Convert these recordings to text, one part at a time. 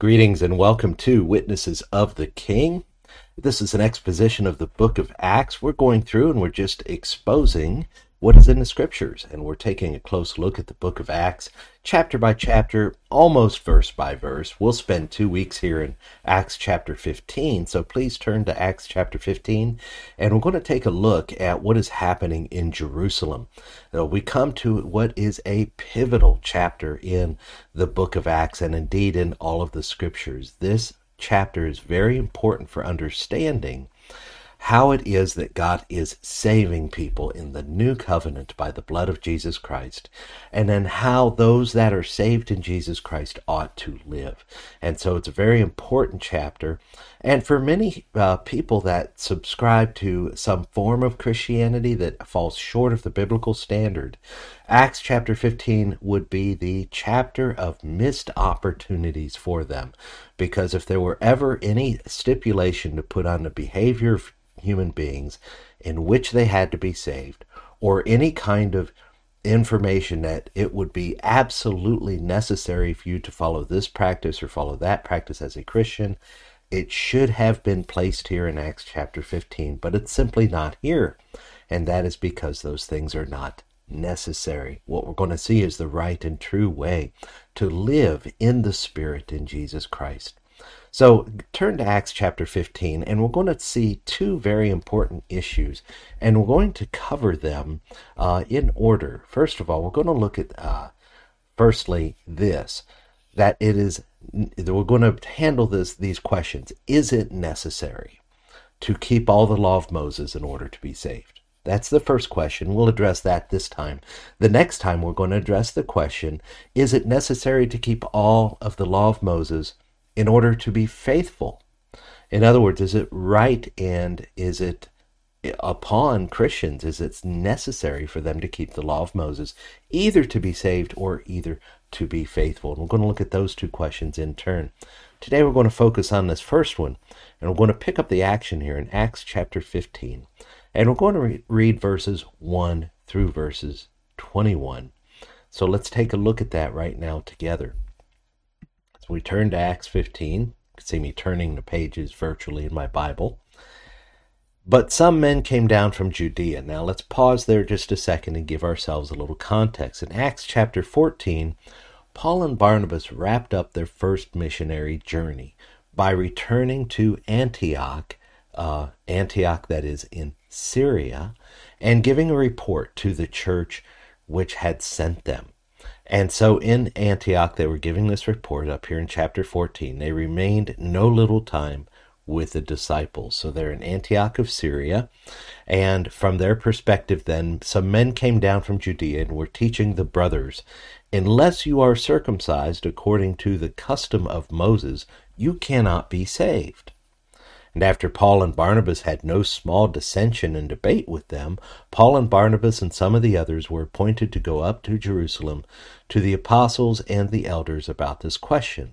Greetings and welcome to Witnesses of the King. This is an exposition of the book of Acts. We're going through and we're just exposing what is in the scriptures. And we're taking a close look at the book of Acts, chapter by chapter, almost verse by verse. We'll spend two weeks here in Acts chapter 15. So please turn to Acts chapter 15, and we're going to take a look at what is happening in Jerusalem. Uh, we come to what is a pivotal chapter in the book of Acts, and indeed in all of the scriptures. This chapter is very important for understanding how it is that God is saving people in the new covenant by the blood of Jesus Christ, and then how those that are saved in Jesus Christ ought to live. And so it's a very important chapter. And for many uh, people that subscribe to some form of Christianity that falls short of the biblical standard, Acts chapter 15 would be the chapter of missed opportunities for them. Because if there were ever any stipulation to put on the behavior of human beings in which they had to be saved, or any kind of information that it would be absolutely necessary for you to follow this practice or follow that practice as a Christian. It should have been placed here in Acts chapter 15, but it's simply not here. And that is because those things are not necessary. What we're going to see is the right and true way to live in the Spirit in Jesus Christ. So turn to Acts chapter 15, and we're going to see two very important issues, and we're going to cover them uh, in order. First of all, we're going to look at, uh, firstly, this that it is, we're going to handle this these questions. Is it necessary to keep all the law of Moses in order to be saved? That's the first question. We'll address that this time. The next time, we're going to address the question Is it necessary to keep all of the law of Moses in order to be faithful. In other words, is it right and is it upon Christians, is it necessary for them to keep the law of Moses, either to be saved or either to be faithful? And we're going to look at those two questions in turn. Today we're going to focus on this first one, and we're going to pick up the action here in Acts chapter 15. And we're going to re- read verses 1 through verses 21. So let's take a look at that right now together. So we turn to Acts 15. You can see me turning the pages virtually in my Bible. But some men came down from Judea. Now let's pause there just a second and give ourselves a little context. In Acts chapter 14, Paul and Barnabas wrapped up their first missionary journey by returning to Antioch, uh, Antioch that is in Syria, and giving a report to the church which had sent them. And so in Antioch, they were giving this report up here in chapter 14. They remained no little time with the disciples. So they're in Antioch of Syria. And from their perspective, then, some men came down from Judea and were teaching the brothers Unless you are circumcised according to the custom of Moses, you cannot be saved. And after Paul and Barnabas had no small dissension and debate with them, Paul and Barnabas and some of the others were appointed to go up to Jerusalem to the apostles and the elders about this question.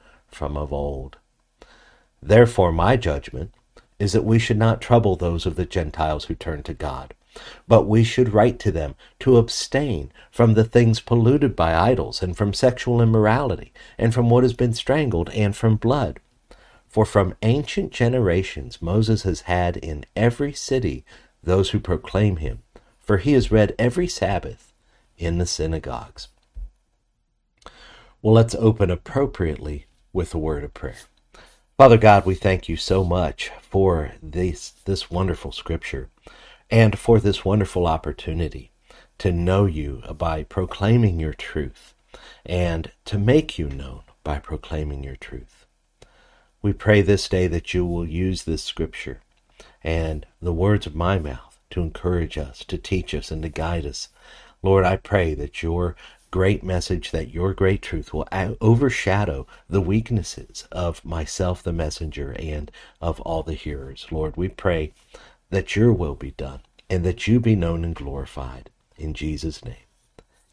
from of old. Therefore, my judgment is that we should not trouble those of the Gentiles who turn to God, but we should write to them to abstain from the things polluted by idols, and from sexual immorality, and from what has been strangled, and from blood. For from ancient generations Moses has had in every city those who proclaim him, for he is read every Sabbath in the synagogues. Well, let's open appropriately with a word of prayer. Father God, we thank you so much for this, this wonderful scripture and for this wonderful opportunity to know you by proclaiming your truth and to make you known by proclaiming your truth. We pray this day that you will use this scripture and the words of my mouth to encourage us, to teach us, and to guide us. Lord, I pray that your great message that your great truth will overshadow the weaknesses of myself, the messenger, and of all the hearers. Lord, we pray that your will be done and that you be known and glorified. In Jesus' name,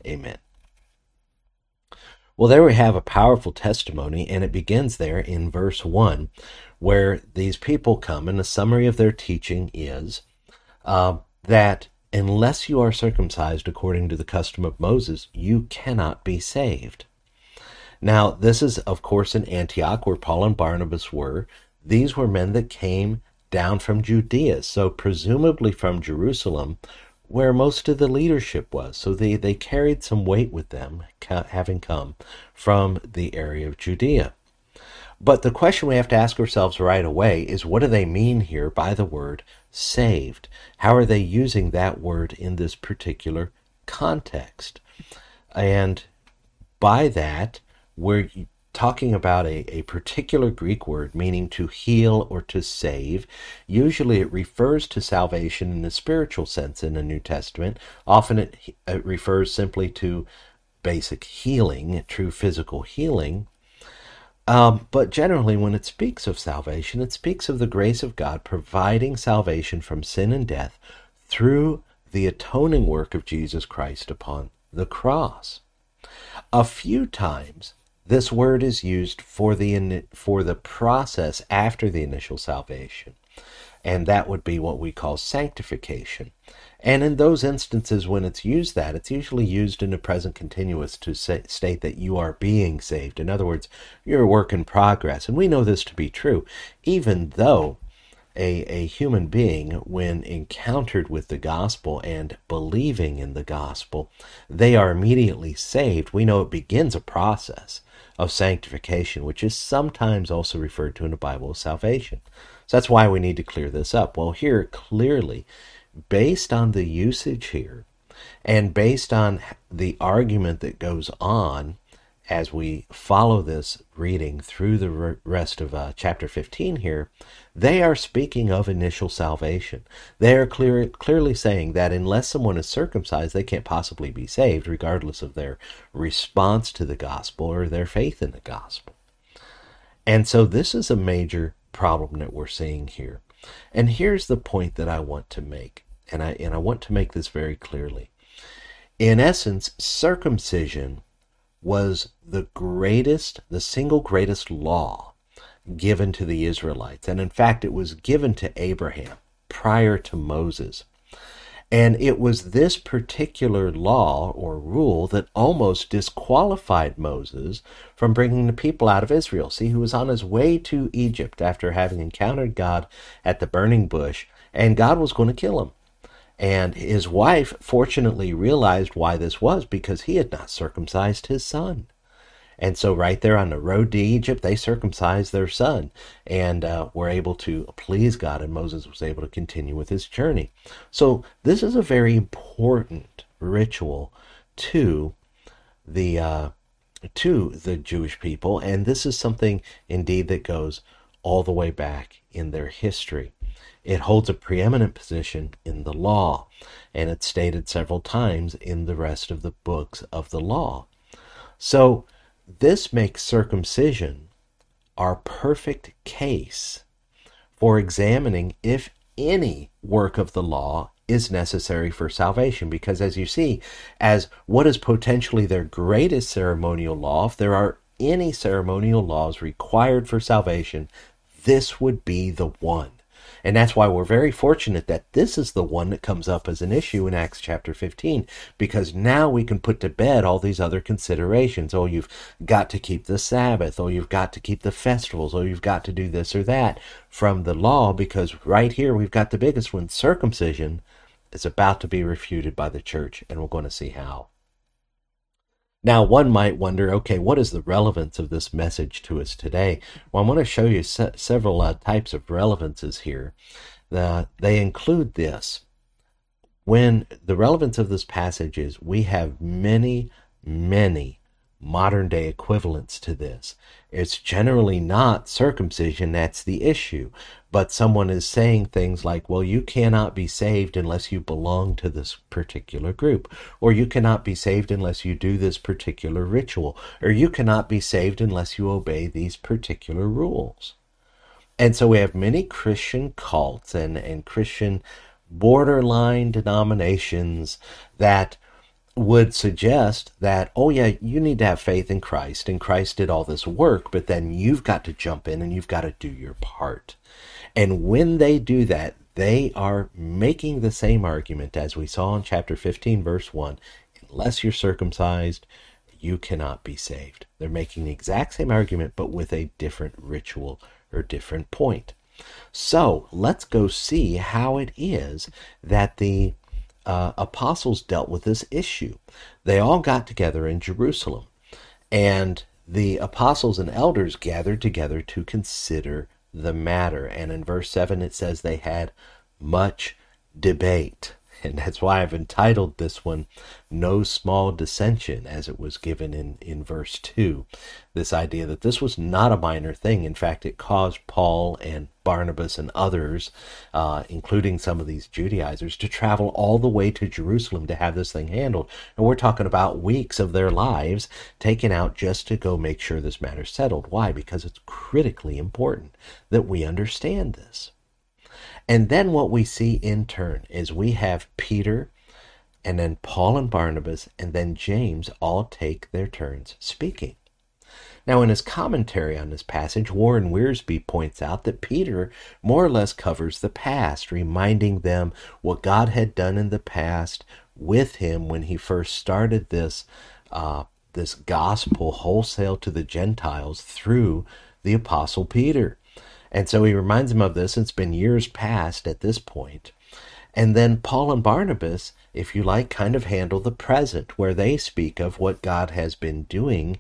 amen. Well, there we have a powerful testimony, and it begins there in verse 1, where these people come, and the summary of their teaching is uh, that unless you are circumcised according to the custom of Moses, you cannot be saved. Now, this is, of course, in Antioch, where Paul and Barnabas were. These were men that came down from Judea, so presumably from Jerusalem, where most of the leadership was. So they, they carried some weight with them, having come from the area of Judea. But the question we have to ask ourselves right away is what do they mean here by the word saved? How are they using that word in this particular context? And by that, we're talking about a, a particular Greek word meaning to heal or to save. Usually it refers to salvation in the spiritual sense in the New Testament. Often it, it refers simply to basic healing, true physical healing. Um, but generally, when it speaks of salvation, it speaks of the grace of God providing salvation from sin and death through the atoning work of Jesus Christ upon the cross. A few times, this word is used for the for the process after the initial salvation, and that would be what we call sanctification. And in those instances when it's used that, it's usually used in the present continuous to say, state that you are being saved. In other words, you're a work in progress. And we know this to be true, even though a, a human being, when encountered with the gospel and believing in the gospel, they are immediately saved. We know it begins a process of sanctification, which is sometimes also referred to in the Bible as salvation. So that's why we need to clear this up. Well, here clearly based on the usage here and based on the argument that goes on as we follow this reading through the rest of uh, chapter 15 here, they are speaking of initial salvation. They are clear, clearly saying that unless someone is circumcised, they can't possibly be saved, regardless of their response to the gospel or their faith in the gospel. And so this is a major problem that we're seeing here. And here's the point that I want to make and I and I want to make this very clearly. In essence, circumcision was the greatest, the single greatest law given to the Israelites. And in fact, it was given to Abraham prior to Moses. And it was this particular law or rule that almost disqualified Moses from bringing the people out of Israel. See, he was on his way to Egypt after having encountered God at the burning bush, and God was going to kill him. And his wife fortunately realized why this was because he had not circumcised his son. And so, right there on the road to Egypt, they circumcised their son and uh, were able to please God, and Moses was able to continue with his journey. So, this is a very important ritual to the uh, to the Jewish people, and this is something indeed that goes all the way back in their history. It holds a preeminent position in the law, and it's stated several times in the rest of the books of the law. So, this makes circumcision our perfect case for examining if any work of the law is necessary for salvation. Because as you see, as what is potentially their greatest ceremonial law, if there are any ceremonial laws required for salvation, this would be the one. And that's why we're very fortunate that this is the one that comes up as an issue in Acts chapter 15, because now we can put to bed all these other considerations. Oh, you've got to keep the Sabbath. Oh, you've got to keep the festivals. Oh, you've got to do this or that from the law, because right here we've got the biggest one circumcision is about to be refuted by the church, and we're going to see how. Now, one might wonder, okay, what is the relevance of this message to us today? Well, I want to show you se- several uh, types of relevances here. Uh, they include this. When the relevance of this passage is, we have many, many modern day equivalents to this. It's generally not circumcision that's the issue, but someone is saying things like, well, you cannot be saved unless you belong to this particular group, or you cannot be saved unless you do this particular ritual, or you cannot be saved unless you obey these particular rules. And so we have many Christian cults and, and Christian borderline denominations that would suggest that, oh, yeah, you need to have faith in Christ, and Christ did all this work, but then you've got to jump in and you've got to do your part. And when they do that, they are making the same argument as we saw in chapter 15, verse 1 unless you're circumcised, you cannot be saved. They're making the exact same argument, but with a different ritual or different point. So let's go see how it is that the uh, apostles dealt with this issue. They all got together in Jerusalem, and the apostles and elders gathered together to consider the matter. And in verse 7, it says they had much debate. And that's why I've entitled this one No Small Dissension, as it was given in, in verse 2. This idea that this was not a minor thing. In fact, it caused Paul and Barnabas and others, uh, including some of these Judaizers, to travel all the way to Jerusalem to have this thing handled. And we're talking about weeks of their lives taken out just to go make sure this matter's settled. Why? Because it's critically important that we understand this. And then what we see in turn is we have Peter and then Paul and Barnabas and then James all take their turns speaking. Now, in his commentary on this passage, Warren Wiersbe points out that Peter more or less covers the past, reminding them what God had done in the past with him when he first started this uh, this gospel wholesale to the Gentiles through the apostle Peter. And so he reminds him of this. It's been years past at this point. And then Paul and Barnabas, if you like, kind of handle the present, where they speak of what God has been doing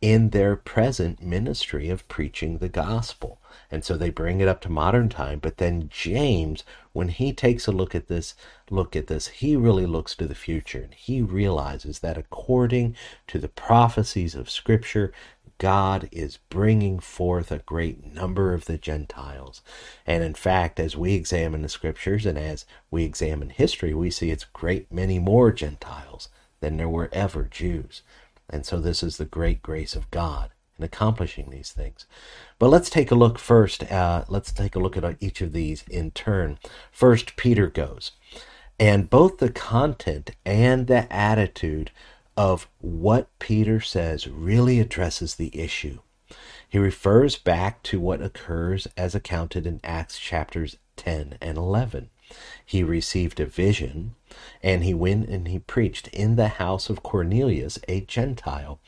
in their present ministry of preaching the gospel. And so they bring it up to modern time. But then James, when he takes a look at this, look at this, he really looks to the future and he realizes that according to the prophecies of Scripture, God is bringing forth a great number of the Gentiles. And in fact, as we examine the scriptures and as we examine history, we see it's great many more Gentiles than there were ever Jews. And so this is the great grace of God in accomplishing these things. But let's take a look first. Uh, let's take a look at each of these in turn. First, Peter goes. And both the content and the attitude of what Peter says really addresses the issue. He refers back to what occurs as accounted in Acts chapters 10 and 11. He received a vision, and he went and he preached in the house of Cornelius, a Gentile.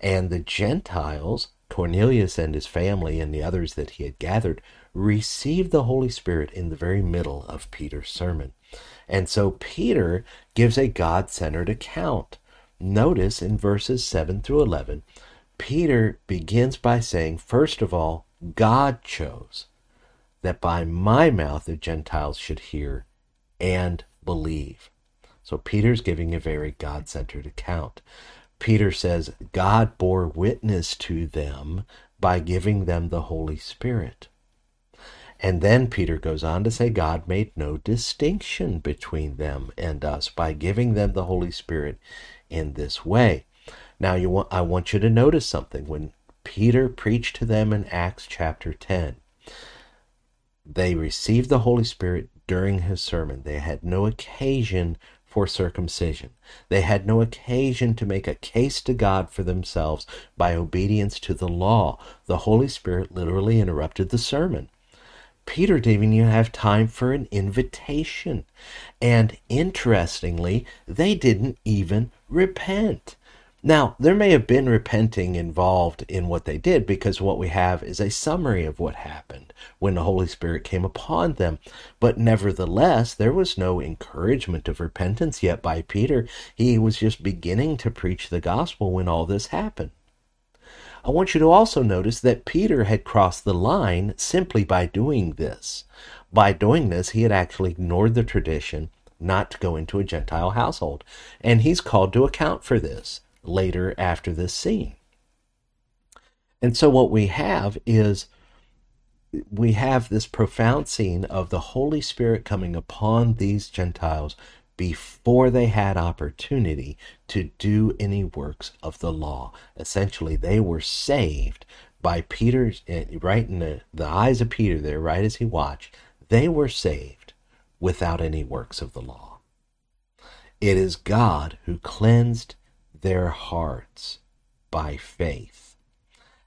And the Gentiles, Cornelius and his family and the others that he had gathered, received the Holy Spirit in the very middle of Peter's sermon. And so Peter gives a God centered account notice in verses 7 through 11, Peter begins by saying, first of all, God chose that by my mouth the Gentiles should hear and believe. So Peter's giving a very God centered account. Peter says God bore witness to them by giving them the Holy Spirit. And then Peter goes on to say God made no distinction between them and us by giving them the Holy Spirit in this way. Now you want I want you to notice something when Peter preached to them in Acts chapter 10. They received the Holy Spirit during his sermon. They had no occasion for circumcision. They had no occasion to make a case to God for themselves by obedience to the law. The Holy Spirit literally interrupted the sermon. Peter didn't even have time for an invitation. And interestingly, they didn't even repent. Now, there may have been repenting involved in what they did because what we have is a summary of what happened when the Holy Spirit came upon them. But nevertheless, there was no encouragement of repentance yet by Peter. He was just beginning to preach the gospel when all this happened. I want you to also notice that Peter had crossed the line simply by doing this. By doing this, he had actually ignored the tradition not to go into a Gentile household. And he's called to account for this later after this scene. And so what we have is we have this profound scene of the Holy Spirit coming upon these Gentiles before they had opportunity to do any works of the law. Essentially, they were saved by Peter's, eh, right in the, the eyes of Peter there, right as he watched, they were saved without any works of the law. It is God who cleansed their hearts by faith.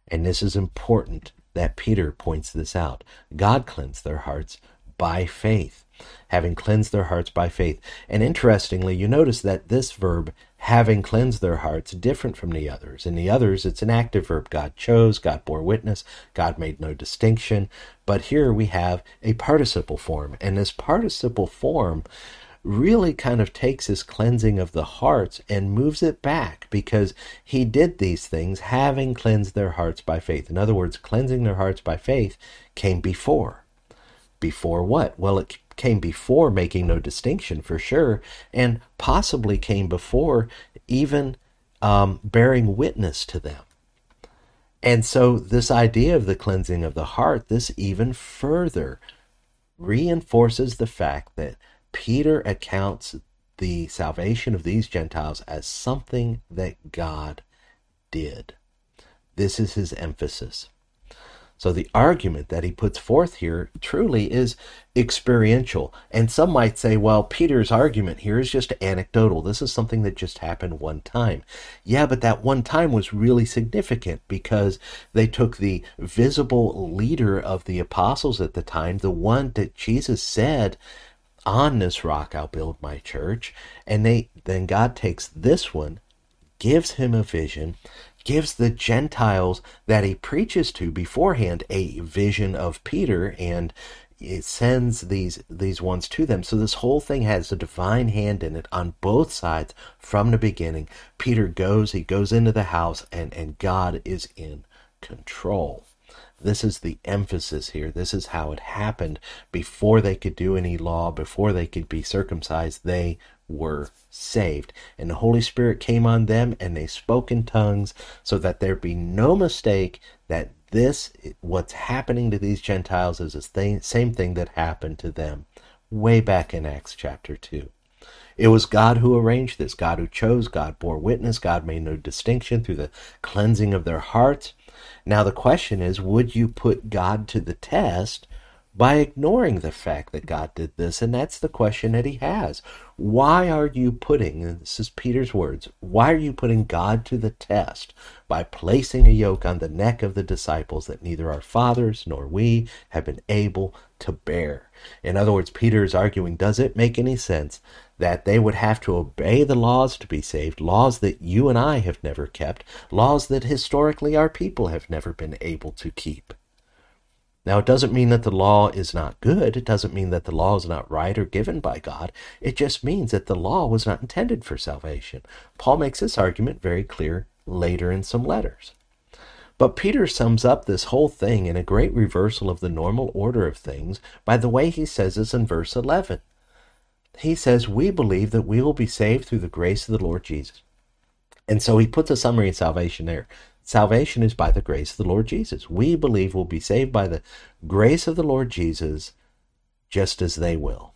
And this is important that Peter points this out. God cleansed their hearts by faith having cleansed their hearts by faith. And interestingly, you notice that this verb, having cleansed their hearts, different from the others. In the others, it's an active verb. God chose, God bore witness, God made no distinction. But here we have a participle form. And this participle form really kind of takes his cleansing of the hearts and moves it back because he did these things having cleansed their hearts by faith. In other words, cleansing their hearts by faith came before. Before what? Well, it came before making no distinction for sure, and possibly came before even um, bearing witness to them. And so, this idea of the cleansing of the heart, this even further reinforces the fact that Peter accounts the salvation of these Gentiles as something that God did. This is his emphasis. So the argument that he puts forth here truly is experiential. And some might say, well, Peter's argument here is just anecdotal. This is something that just happened one time. Yeah, but that one time was really significant because they took the visible leader of the apostles at the time, the one that Jesus said, on this rock I'll build my church. And they then God takes this one, gives him a vision, gives the Gentiles that he preaches to beforehand a vision of Peter and it sends these these ones to them. So this whole thing has a divine hand in it on both sides from the beginning. Peter goes, he goes into the house and and God is in control. This is the emphasis here. This is how it happened. Before they could do any law, before they could be circumcised, they were saved. And the Holy Spirit came on them and they spoke in tongues so that there be no mistake that this, what's happening to these Gentiles, is the same thing that happened to them way back in Acts chapter 2. It was God who arranged this, God who chose, God bore witness, God made no distinction through the cleansing of their hearts. Now, the question is would you put God to the test by ignoring the fact that God did this? And that's the question that he has. Why are you putting, and this is Peter's words, why are you putting God to the test by placing a yoke on the neck of the disciples that neither our fathers nor we have been able to bear? In other words, Peter is arguing, does it make any sense that they would have to obey the laws to be saved, laws that you and I have never kept, laws that historically our people have never been able to keep? Now, it doesn't mean that the law is not good. It doesn't mean that the law is not right or given by God. It just means that the law was not intended for salvation. Paul makes this argument very clear later in some letters. But Peter sums up this whole thing in a great reversal of the normal order of things by the way he says this in verse 11. He says, We believe that we will be saved through the grace of the Lord Jesus. And so he puts a summary of salvation there. Salvation is by the grace of the Lord Jesus. We believe we'll be saved by the grace of the Lord Jesus just as they will.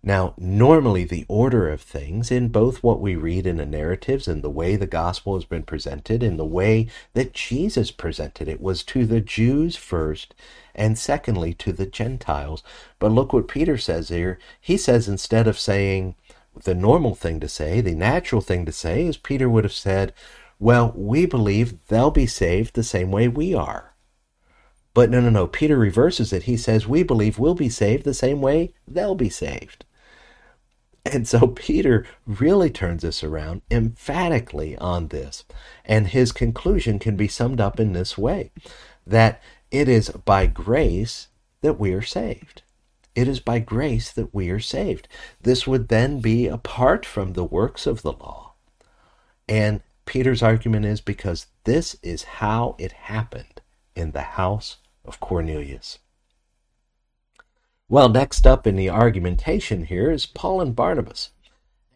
Now, normally the order of things in both what we read in the narratives and the way the gospel has been presented and the way that Jesus presented it was to the Jews first and secondly to the Gentiles. But look what Peter says here. He says instead of saying the normal thing to say, the natural thing to say is Peter would have said, well, we believe they'll be saved the same way we are. But no, no, no. Peter reverses it. He says, we believe we'll be saved the same way they'll be saved. And so Peter really turns this around emphatically on this. And his conclusion can be summed up in this way that it is by grace that we are saved. It is by grace that we are saved. This would then be apart from the works of the law. And Peter's argument is because this is how it happened in the house of Cornelius. Well, next up in the argumentation here is Paul and Barnabas.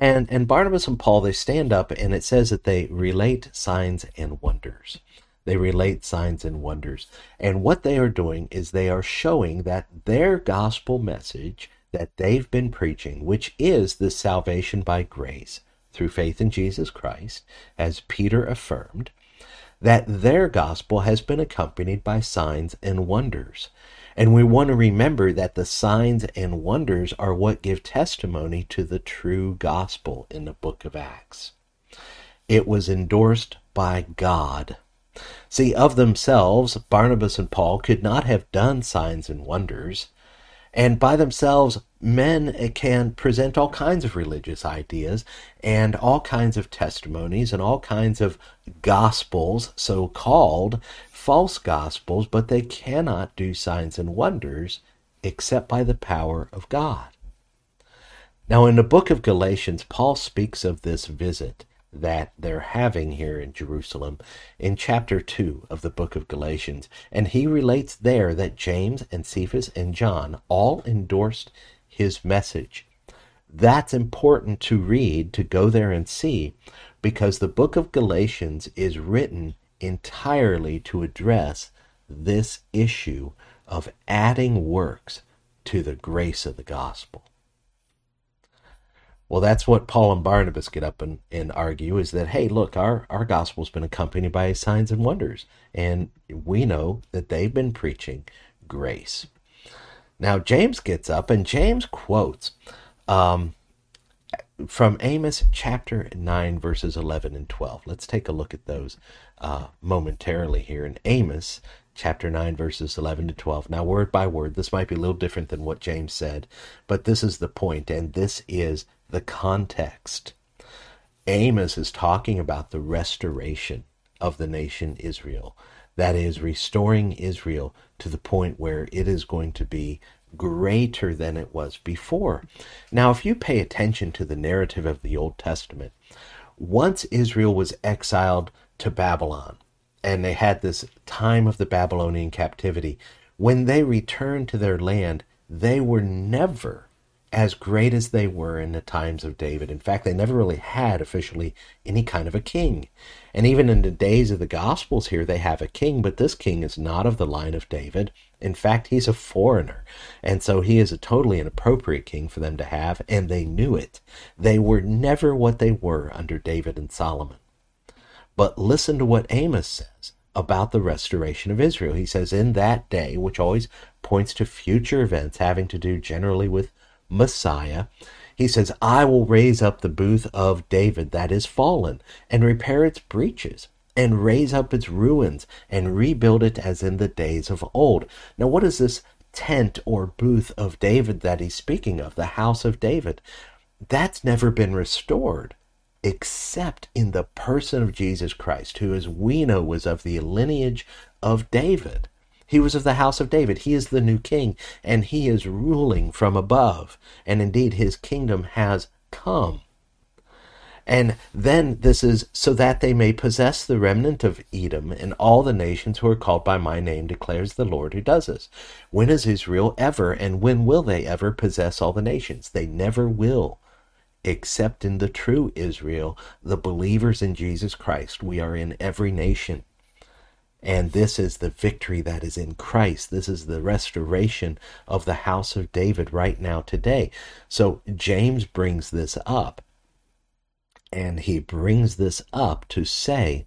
And, and Barnabas and Paul, they stand up and it says that they relate signs and wonders. They relate signs and wonders. And what they are doing is they are showing that their gospel message that they've been preaching, which is the salvation by grace through faith in Jesus Christ, as Peter affirmed, that their gospel has been accompanied by signs and wonders. And we want to remember that the signs and wonders are what give testimony to the true gospel in the book of Acts. It was endorsed by God. See, of themselves, Barnabas and Paul could not have done signs and wonders. And by themselves, men can present all kinds of religious ideas and all kinds of testimonies and all kinds of gospels, so called, false gospels, but they cannot do signs and wonders except by the power of God. Now, in the book of Galatians, Paul speaks of this visit that they're having here in Jerusalem in chapter 2 of the book of Galatians. And he relates there that James and Cephas and John all endorsed his message. That's important to read, to go there and see, because the book of Galatians is written entirely to address this issue of adding works to the grace of the gospel. Well, that's what Paul and Barnabas get up and, and argue is that, hey, look, our, our gospel's been accompanied by signs and wonders. And we know that they've been preaching grace. Now, James gets up and James quotes um, from Amos chapter 9, verses 11 and 12. Let's take a look at those uh, momentarily here in Amos chapter 9, verses 11 to 12. Now, word by word, this might be a little different than what James said, but this is the point, and this is the context. Amos is talking about the restoration of the nation Israel. That is, restoring Israel to the point where it is going to be greater than it was before. Now, if you pay attention to the narrative of the Old Testament, once Israel was exiled to Babylon, and they had this time of the Babylonian captivity, when they returned to their land, they were never as great as they were in the times of David. In fact, they never really had officially any kind of a king. And even in the days of the Gospels here, they have a king, but this king is not of the line of David. In fact, he's a foreigner. And so he is a totally inappropriate king for them to have, and they knew it. They were never what they were under David and Solomon. But listen to what Amos says about the restoration of Israel. He says, In that day, which always points to future events having to do generally with Messiah, he says, I will raise up the booth of David that is fallen and repair its breaches and raise up its ruins and rebuild it as in the days of old. Now, what is this tent or booth of David that he's speaking of? The house of David. That's never been restored except in the person of Jesus Christ, who, as we know, was of the lineage of David. He was of the house of David. He is the new king, and he is ruling from above. And indeed, his kingdom has come. And then this is so that they may possess the remnant of Edom and all the nations who are called by my name, declares the Lord who does this. When is Israel ever, and when will they ever possess all the nations? They never will except in the true Israel, the believers in Jesus Christ. We are in every nation. And this is the victory that is in Christ. This is the restoration of the house of David right now, today. So James brings this up. And he brings this up to say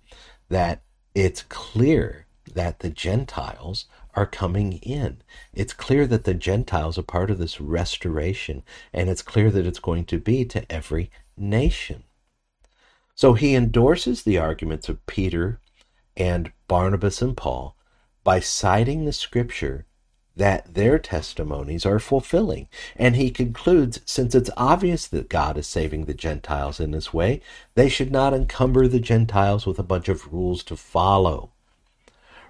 that it's clear that the Gentiles are coming in. It's clear that the Gentiles are part of this restoration, and it's clear that it's going to be to every nation. So he endorses the arguments of Peter and Barnabas and Paul by citing the scripture that their testimonies are fulfilling. And he concludes since it's obvious that God is saving the Gentiles in this way, they should not encumber the Gentiles with a bunch of rules to follow.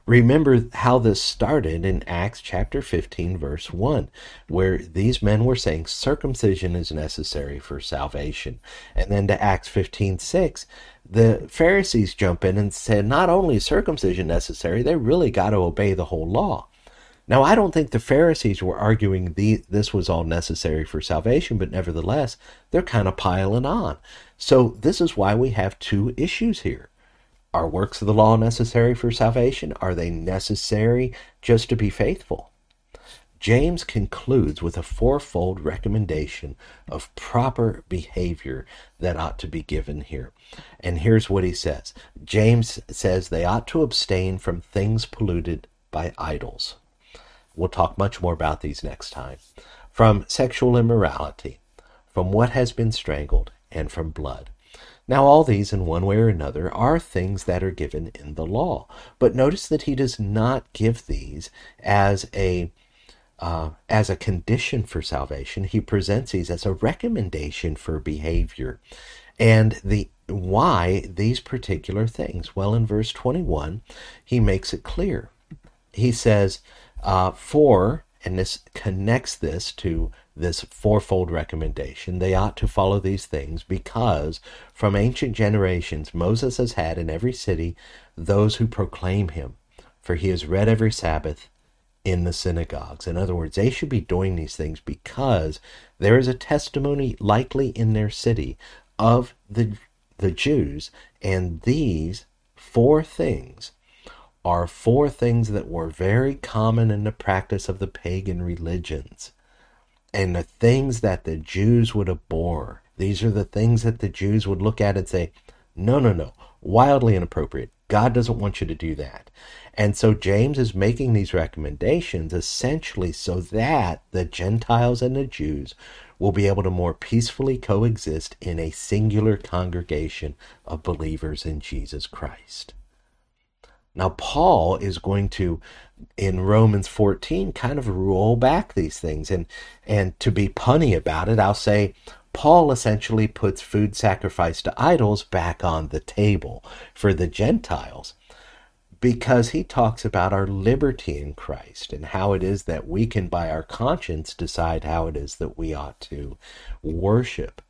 Remember how this started in Acts chapter 15, verse 1, where these men were saying circumcision is necessary for salvation. And then to Acts 15, 6, the Pharisees jump in and say not only circumcision necessary, they really got to obey the whole law. Now, I don't think the Pharisees were arguing the, this was all necessary for salvation, but nevertheless, they're kind of piling on. So, this is why we have two issues here. Are works of the law necessary for salvation? Are they necessary just to be faithful? James concludes with a fourfold recommendation of proper behavior that ought to be given here. And here's what he says James says they ought to abstain from things polluted by idols. We'll talk much more about these next time. From sexual immorality, from what has been strangled, and from blood. Now, all these, in one way or another, are things that are given in the law. But notice that he does not give these as a uh, as a condition for salvation. He presents these as a recommendation for behavior, and the why these particular things. Well, in verse twenty-one, he makes it clear. He says, uh, "For," and this connects this to this fourfold recommendation. They ought to follow these things because from ancient generations Moses has had in every city those who proclaim him, for he is read every Sabbath in the synagogues. In other words, they should be doing these things because there is a testimony likely in their city of the the Jews, and these four things are four things that were very common in the practice of the pagan religions and the things that the Jews would abhor. These are the things that the Jews would look at and say, no, no, no, wildly inappropriate. God doesn't want you to do that. And so James is making these recommendations essentially so that the Gentiles and the Jews will be able to more peacefully coexist in a singular congregation of believers in Jesus Christ. Now, Paul is going to, in Romans 14, kind of roll back these things. And, and to be punny about it, I'll say Paul essentially puts food sacrificed to idols back on the table for the Gentiles because he talks about our liberty in Christ and how it is that we can, by our conscience, decide how it is that we ought to worship.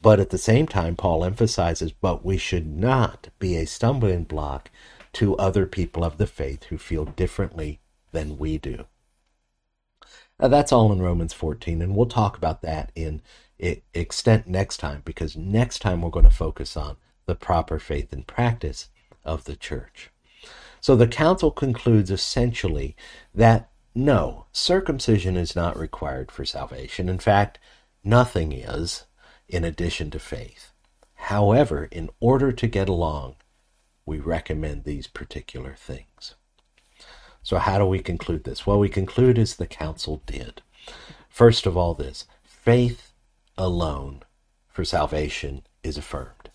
But at the same time, Paul emphasizes, but we should not be a stumbling block to other people of the faith who feel differently than we do. Now, that's all in Romans 14, and we'll talk about that in extent next time because next time we're going to focus on the proper faith and practice of the church. So the council concludes essentially that no, circumcision is not required for salvation. In fact, nothing is in addition to faith. However, in order to get along we recommend these particular things. So, how do we conclude this? Well, we conclude as the council did. First of all, this faith alone for salvation is affirmed.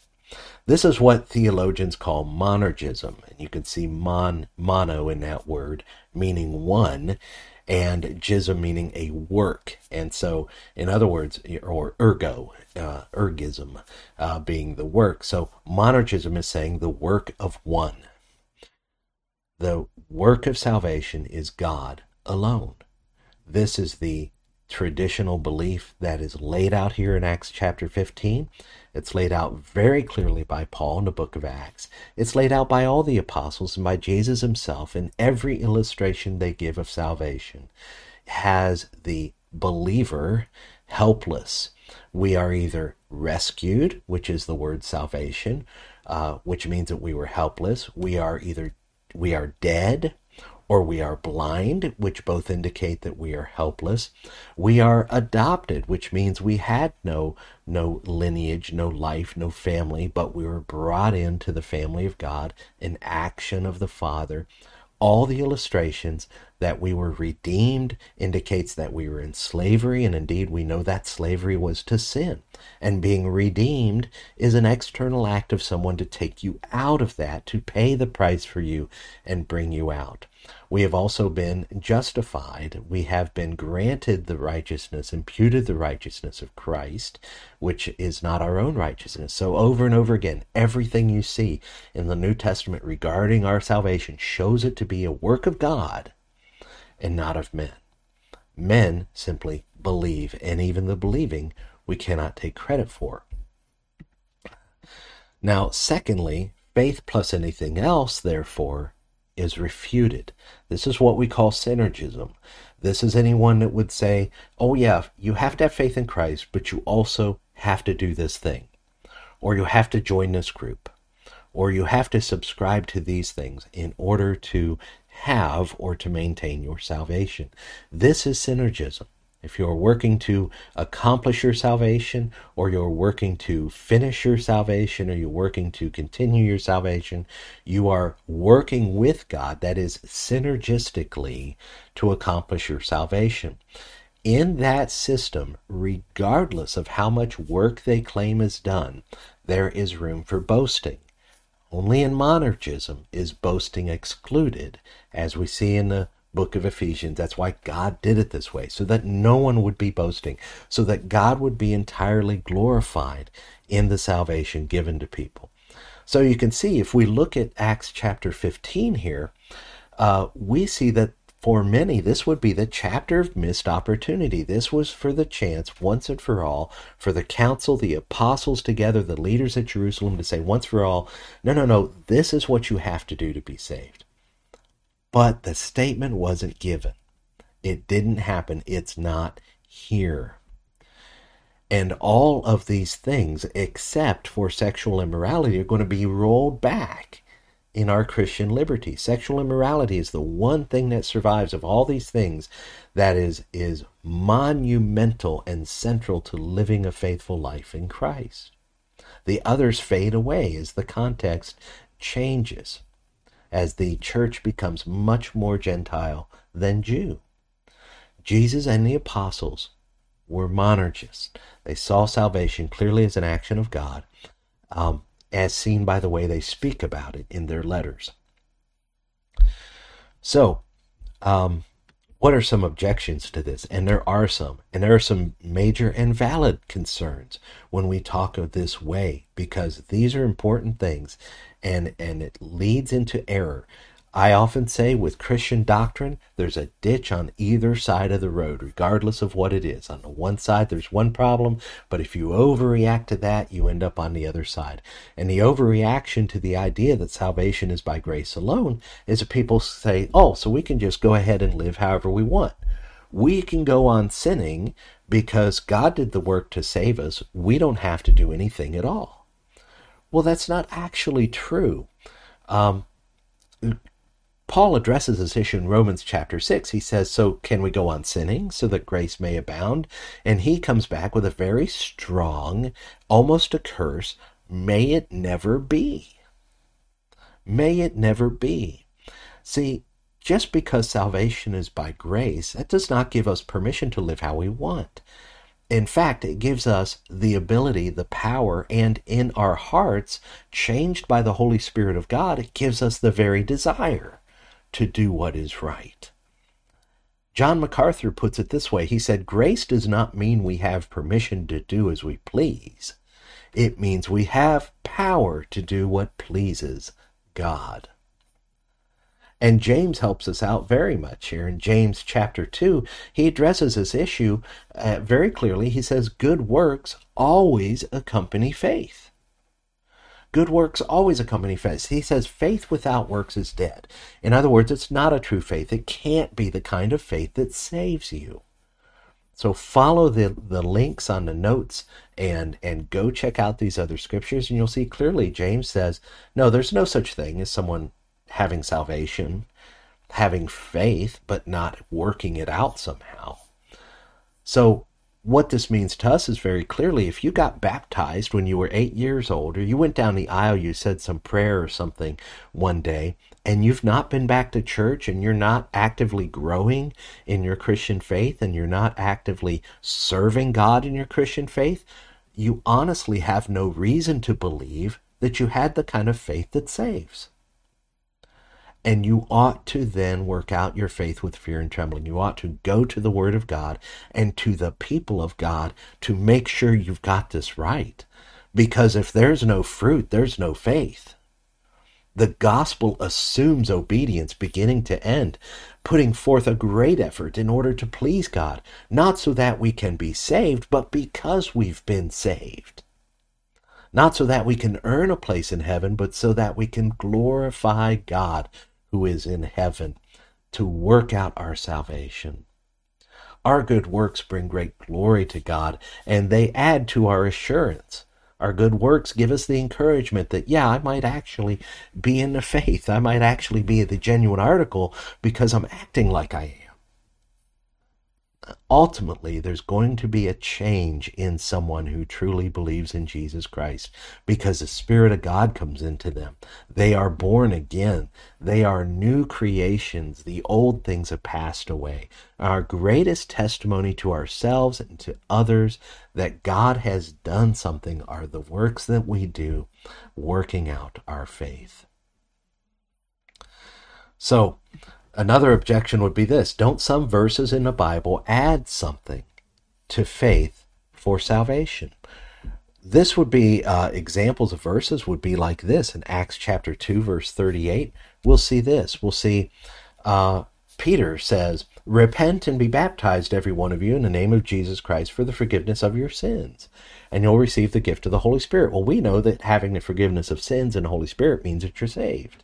This is what theologians call monergism, and you can see mon, mono in that word, meaning one, and jism meaning a work. And so, in other words, or ergo, uh, ergism uh, being the work. So, monergism is saying the work of one. The work of salvation is God alone. This is the traditional belief that is laid out here in Acts chapter 15. It's laid out very clearly by Paul in the book of Acts. It's laid out by all the apostles and by Jesus himself in every illustration they give of salvation. Has the believer helpless. We are either rescued, which is the word salvation, uh, which means that we were helpless. We are either we are dead, or we are blind, which both indicate that we are helpless. We are adopted, which means we had no no lineage, no life, no family, but we were brought into the family of God, an action of the Father. All the illustrations that we were redeemed indicates that we were in slavery, and indeed we know that slavery was to sin. And being redeemed is an external act of someone to take you out of that, to pay the price for you and bring you out. We have also been justified. We have been granted the righteousness, imputed the righteousness of Christ, which is not our own righteousness. So, over and over again, everything you see in the New Testament regarding our salvation shows it to be a work of God and not of men. Men simply believe, and even the believing we cannot take credit for. Now, secondly, faith plus anything else, therefore, is refuted. This is what we call synergism. This is anyone that would say, oh, yeah, you have to have faith in Christ, but you also have to do this thing, or you have to join this group, or you have to subscribe to these things in order to have or to maintain your salvation. This is synergism. If you're working to accomplish your salvation, or you're working to finish your salvation, or you're working to continue your salvation, you are working with God, that is, synergistically, to accomplish your salvation. In that system, regardless of how much work they claim is done, there is room for boasting. Only in monergism is boasting excluded, as we see in the book of Ephesians. That's why God did it this way, so that no one would be boasting, so that God would be entirely glorified in the salvation given to people. So you can see if we look at Acts chapter 15 here, uh, we see that for many, this would be the chapter of missed opportunity. This was for the chance, once and for all, for the council, the apostles together, the leaders at Jerusalem to say, once for all, no, no, no, this is what you have to do to be saved. But the statement wasn't given. It didn't happen. It's not here. And all of these things, except for sexual immorality, are going to be rolled back in our Christian liberty. Sexual immorality is the one thing that survives of all these things that is, is monumental and central to living a faithful life in Christ. The others fade away as the context changes as the church becomes much more Gentile than Jew. Jesus and the apostles were monergists. They saw salvation clearly as an action of God, um, as seen by the way they speak about it in their letters. So, um, what are some objections to this? And there are some. And there are some major and valid concerns when we talk of this way, because these are important things and, and it leads into error. I often say with Christian doctrine, there's a ditch on either side of the road, regardless of what it is. On the one side, there's one problem, but if you overreact to that, you end up on the other side. And the overreaction to the idea that salvation is by grace alone is that people say, oh, so we can just go ahead and live however we want. We can go on sinning because God did the work to save us. We don't have to do anything at all. Well, that's not actually true. Um, Paul addresses this issue in Romans chapter 6. He says, So can we go on sinning so that grace may abound? And he comes back with a very strong, almost a curse may it never be. May it never be. See, just because salvation is by grace, that does not give us permission to live how we want. In fact, it gives us the ability, the power, and in our hearts, changed by the Holy Spirit of God, it gives us the very desire to do what is right. John MacArthur puts it this way He said, Grace does not mean we have permission to do as we please, it means we have power to do what pleases God. And James helps us out very much here. In James chapter 2, he addresses this issue uh, very clearly. He says, Good works always accompany faith. Good works always accompany faith. He says faith without works is dead. In other words, it's not a true faith. It can't be the kind of faith that saves you. So follow the, the links on the notes and and go check out these other scriptures and you'll see clearly James says, no, there's no such thing as someone having salvation, having faith, but not working it out somehow. So what this means to us is very clearly if you got baptized when you were eight years old, or you went down the aisle, you said some prayer or something one day, and you've not been back to church and you're not actively growing in your Christian faith and you're not actively serving God in your Christian faith, you honestly have no reason to believe that you had the kind of faith that saves. And you ought to then work out your faith with fear and trembling. You ought to go to the Word of God and to the people of God to make sure you've got this right. Because if there's no fruit, there's no faith. The gospel assumes obedience beginning to end, putting forth a great effort in order to please God, not so that we can be saved, but because we've been saved. Not so that we can earn a place in heaven, but so that we can glorify God who is in heaven to work out our salvation. Our good works bring great glory to God, and they add to our assurance. Our good works give us the encouragement that, yeah, I might actually be in the faith. I might actually be the genuine article because I'm acting like I am ultimately there's going to be a change in someone who truly believes in Jesus Christ because the Spirit of God comes into them. They are born again. They are new creations. The old things have passed away. Our greatest testimony to ourselves and to others that God has done something are the works that we do working out our faith. So, Another objection would be this Don't some verses in the Bible add something to faith for salvation? This would be uh, examples of verses would be like this in Acts chapter 2, verse 38. We'll see this. We'll see uh, Peter says, Repent and be baptized, every one of you, in the name of Jesus Christ for the forgiveness of your sins, and you'll receive the gift of the Holy Spirit. Well, we know that having the forgiveness of sins and the Holy Spirit means that you're saved.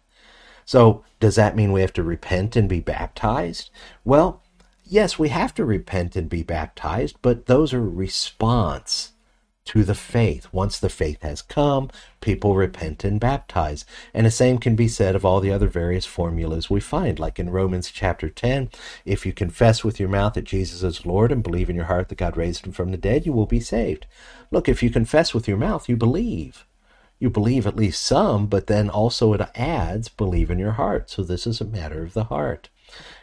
So, does that mean we have to repent and be baptized? Well, yes, we have to repent and be baptized, but those are response to the faith. Once the faith has come, people repent and baptize. And the same can be said of all the other various formulas we find, like in Romans chapter 10 if you confess with your mouth that Jesus is Lord and believe in your heart that God raised him from the dead, you will be saved. Look, if you confess with your mouth, you believe you believe at least some, but then also it adds believe in your heart. So this is a matter of the heart.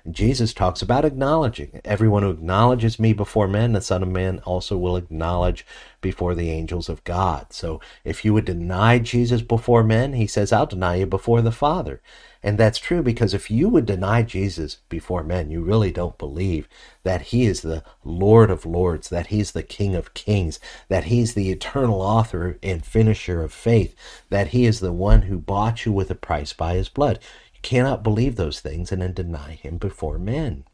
And Jesus talks about acknowledging. Everyone who acknowledges me before men, the Son of Man also will acknowledge before the angels of God. So if you would deny Jesus before men, he says, I'll deny you before the Father. And that's true because if you would deny Jesus before men, you really don't believe that he is the Lord of Lords, that he's the King of Kings, that he's the eternal author and finisher of faith, that he is the one who bought you with a price by his blood. You cannot believe those things and then deny him before men.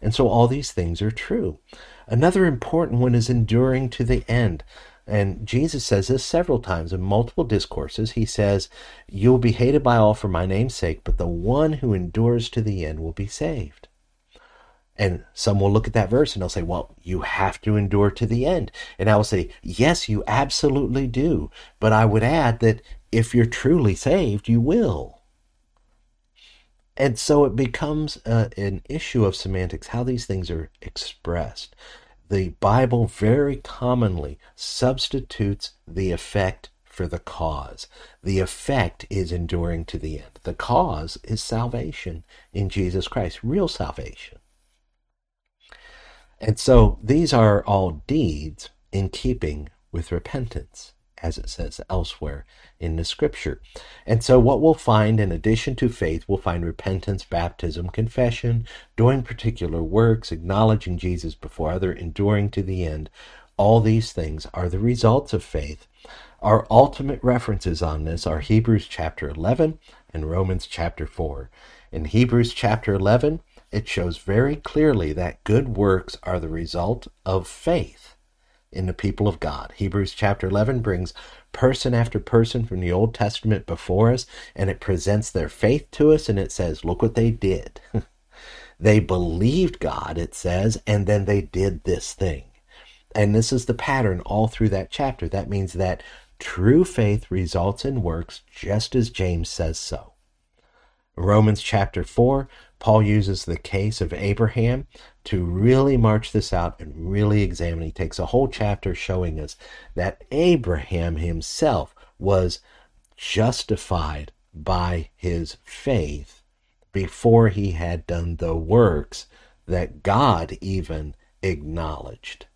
And so all these things are true. Another important one is enduring to the end. And Jesus says this several times in multiple discourses. He says, You'll be hated by all for my name's sake, but the one who endures to the end will be saved. And some will look at that verse and they'll say, Well, you have to endure to the end. And I will say, Yes, you absolutely do. But I would add that if you're truly saved, you will. And so it becomes uh, an issue of semantics, how these things are expressed the Bible very commonly substitutes the effect for the cause. The effect is enduring to the end. The cause is salvation in Jesus Christ, real salvation. And so these are all deeds in keeping with repentance as it says elsewhere in the scripture. And so, what we'll find in addition to faith, we'll find repentance, baptism, confession, doing particular works, acknowledging Jesus before other, enduring to the end. All these things are the results of faith. Our ultimate references on this are Hebrews chapter 11 and Romans chapter 4. In Hebrews chapter 11, it shows very clearly that good works are the result of faith in the people of God. Hebrews chapter 11 brings person after person from the Old Testament before us, and it presents their faith to us, and it says, Look what they did. They believed God, it says, and then they did this thing. And this is the pattern all through that chapter. That means that true faith results in works, just as James says so. Romans chapter 4, Paul uses the case of Abraham to really march this out and really examine. He takes a whole chapter showing us that Abraham himself was justified by his faith before he had done the works that God even acknowledged.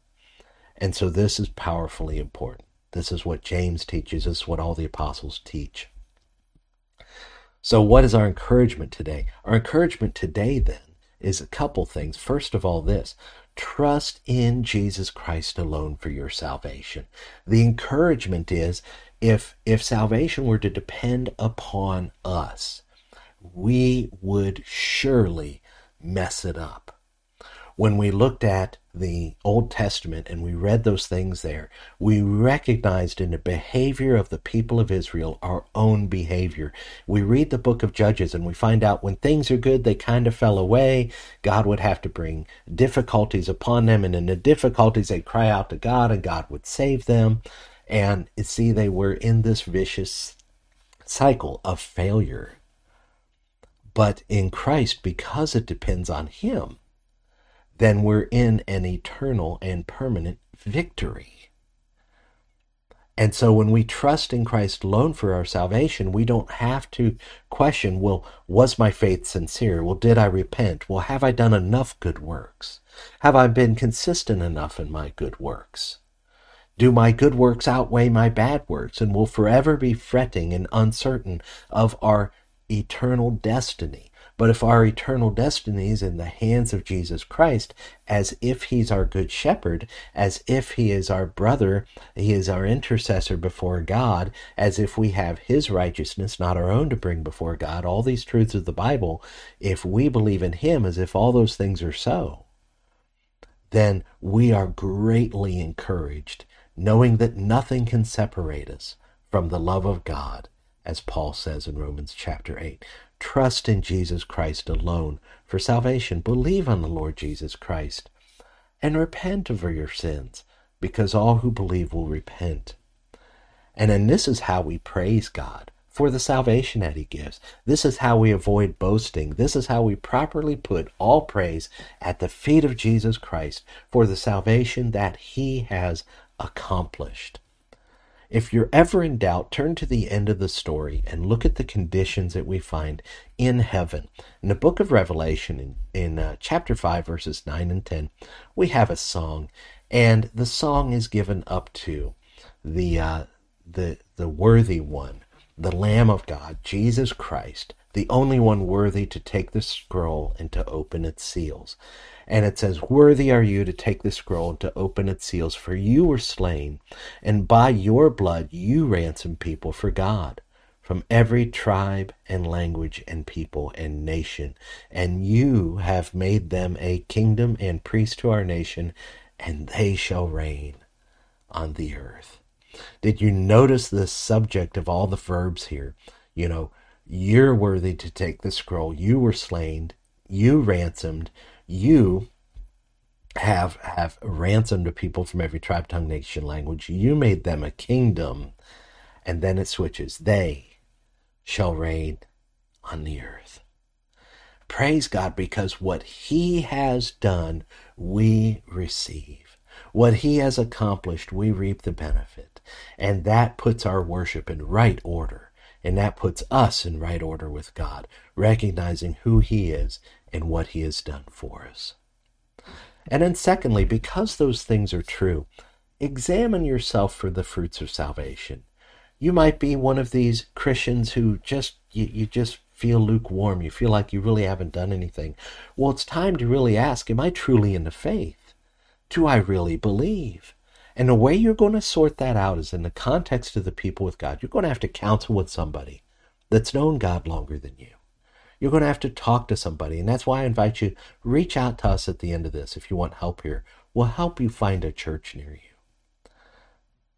And so this is powerfully important. This is what James teaches, this is what all the apostles teach. So, what is our encouragement today? Our encouragement today, then, is a couple things. First of all, this trust in Jesus Christ alone for your salvation. The encouragement is if if salvation were to depend upon us, we would surely mess it up when we looked at the Old Testament and we read those things there, we recognized in the behavior of the people of Israel our own behavior. We read the book of Judges and we find out when things are good, they kind of fell away. God would have to bring difficulties upon them, and in the difficulties, they'd cry out to God and God would save them. And see, they were in this vicious cycle of failure. But in Christ, because it depends on Him, then we're in an eternal and permanent victory. And so when we trust in Christ alone for our salvation, we don't have to question, well, was my faith sincere? Well, did I repent? Well, have I done enough good works? Have I been consistent enough in my good works? Do my good works outweigh my bad works? And will forever be fretting and uncertain of our eternal destiny. But if our eternal destiny is in the hands of Jesus Christ, as if He's our good shepherd, as if He is our brother, He is our intercessor before God, as if we have His righteousness, not our own, to bring before God, all these truths of the Bible, if we believe in Him as if all those things are so, then we are greatly encouraged, knowing that nothing can separate us from the love of God as Paul says in Romans chapter 8. Trust in Jesus Christ alone for salvation. Believe on the Lord Jesus Christ and repent of your sins because all who believe will repent. And then this is how we praise God for the salvation that he gives. This is how we avoid boasting. This is how we properly put all praise at the feet of Jesus Christ for the salvation that he has accomplished. If you're ever in doubt, turn to the end of the story and look at the conditions that we find in heaven. In the book of Revelation, in, in uh, chapter 5, verses 9 and 10, we have a song, and the song is given up to the, uh, the, the worthy one, the Lamb of God, Jesus Christ, the only one worthy to take the scroll and to open its seals. And it says, Worthy are you to take the scroll and to open its seals, for you were slain, and by your blood you ransomed people for God from every tribe and language and people and nation. And you have made them a kingdom and priest to our nation, and they shall reign on the earth. Did you notice the subject of all the verbs here? You know, you're worthy to take the scroll. You were slain. You ransomed you have have ransomed a people from every tribe, tongue, nation, language. You made them a kingdom, and then it switches. They shall reign on the earth. Praise God because what He has done, we receive. What He has accomplished, we reap the benefit. And that puts our worship in right order. And that puts us in right order with God, recognizing who He is and what He has done for us. And then, secondly, because those things are true, examine yourself for the fruits of salvation. You might be one of these Christians who just, you, you just feel lukewarm. You feel like you really haven't done anything. Well, it's time to really ask Am I truly in the faith? Do I really believe? And the way you're going to sort that out is in the context of the people with God. You're going to have to counsel with somebody that's known God longer than you. You're going to have to talk to somebody. And that's why I invite you, reach out to us at the end of this if you want help here. We'll help you find a church near you.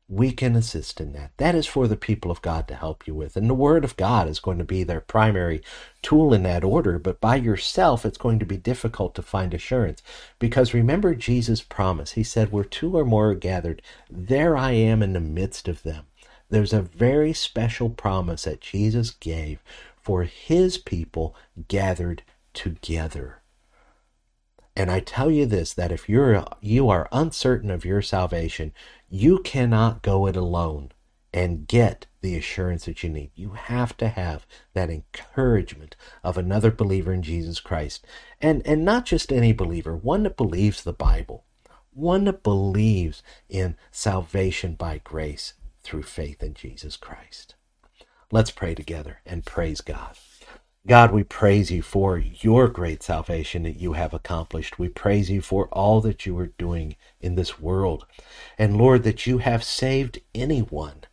We can assist in that. That is for the people of God to help you with. And the Word of God is going to be their primary tool in that order. But by yourself, it's going to be difficult to find assurance. Because remember Jesus' promise. He said, Where two or more are gathered, there I am in the midst of them. There's a very special promise that Jesus gave for his people gathered together. And I tell you this that if you're you are uncertain of your salvation, you cannot go it alone and get the assurance that you need. You have to have that encouragement of another believer in Jesus Christ. And and not just any believer, one that believes the Bible, one that believes in salvation by grace through faith in Jesus Christ. Let's pray together and praise God. God, we praise you for your great salvation that you have accomplished. We praise you for all that you are doing in this world. And Lord, that you have saved anyone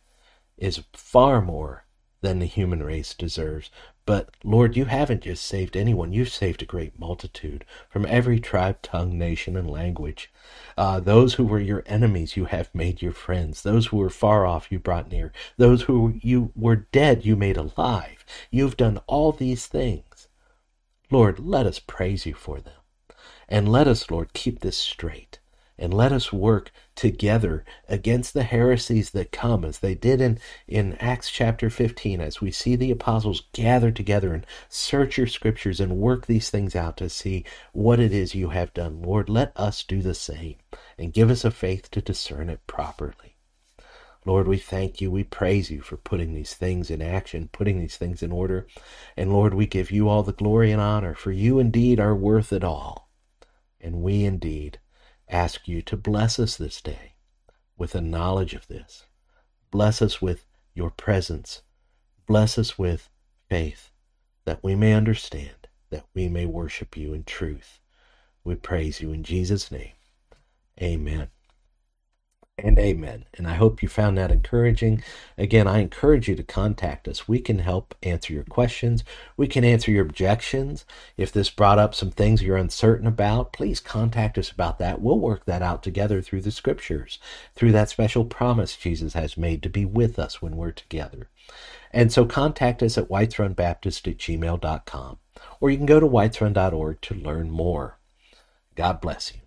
is far more than the human race deserves. But Lord, you haven't just saved anyone, you've saved a great multitude from every tribe, tongue, nation, and language. Uh, those who were your enemies, you have made your friends. Those who were far off, you brought near. Those who you were dead, you made alive. You've done all these things. Lord, let us praise you for them. And let us, Lord, keep this straight and let us work together against the heresies that come as they did in, in Acts chapter 15 as we see the apostles gather together and search your scriptures and work these things out to see what it is you have done. Lord, let us do the same and give us a faith to discern it properly. Lord, we thank you. We praise you for putting these things in action, putting these things in order. And Lord, we give you all the glory and honor, for you indeed are worth it all. And we indeed ask you to bless us this day with a knowledge of this. Bless us with your presence. Bless us with faith that we may understand, that we may worship you in truth. We praise you in Jesus' name. Amen and amen. And I hope you found that encouraging. Again, I encourage you to contact us. We can help answer your questions. We can answer your objections. If this brought up some things you're uncertain about, please contact us about that. We'll work that out together through the scriptures, through that special promise Jesus has made to be with us when we're together. And so contact us at whitesrunbaptist at gmail.com, or you can go to whitesrun.org to learn more. God bless you.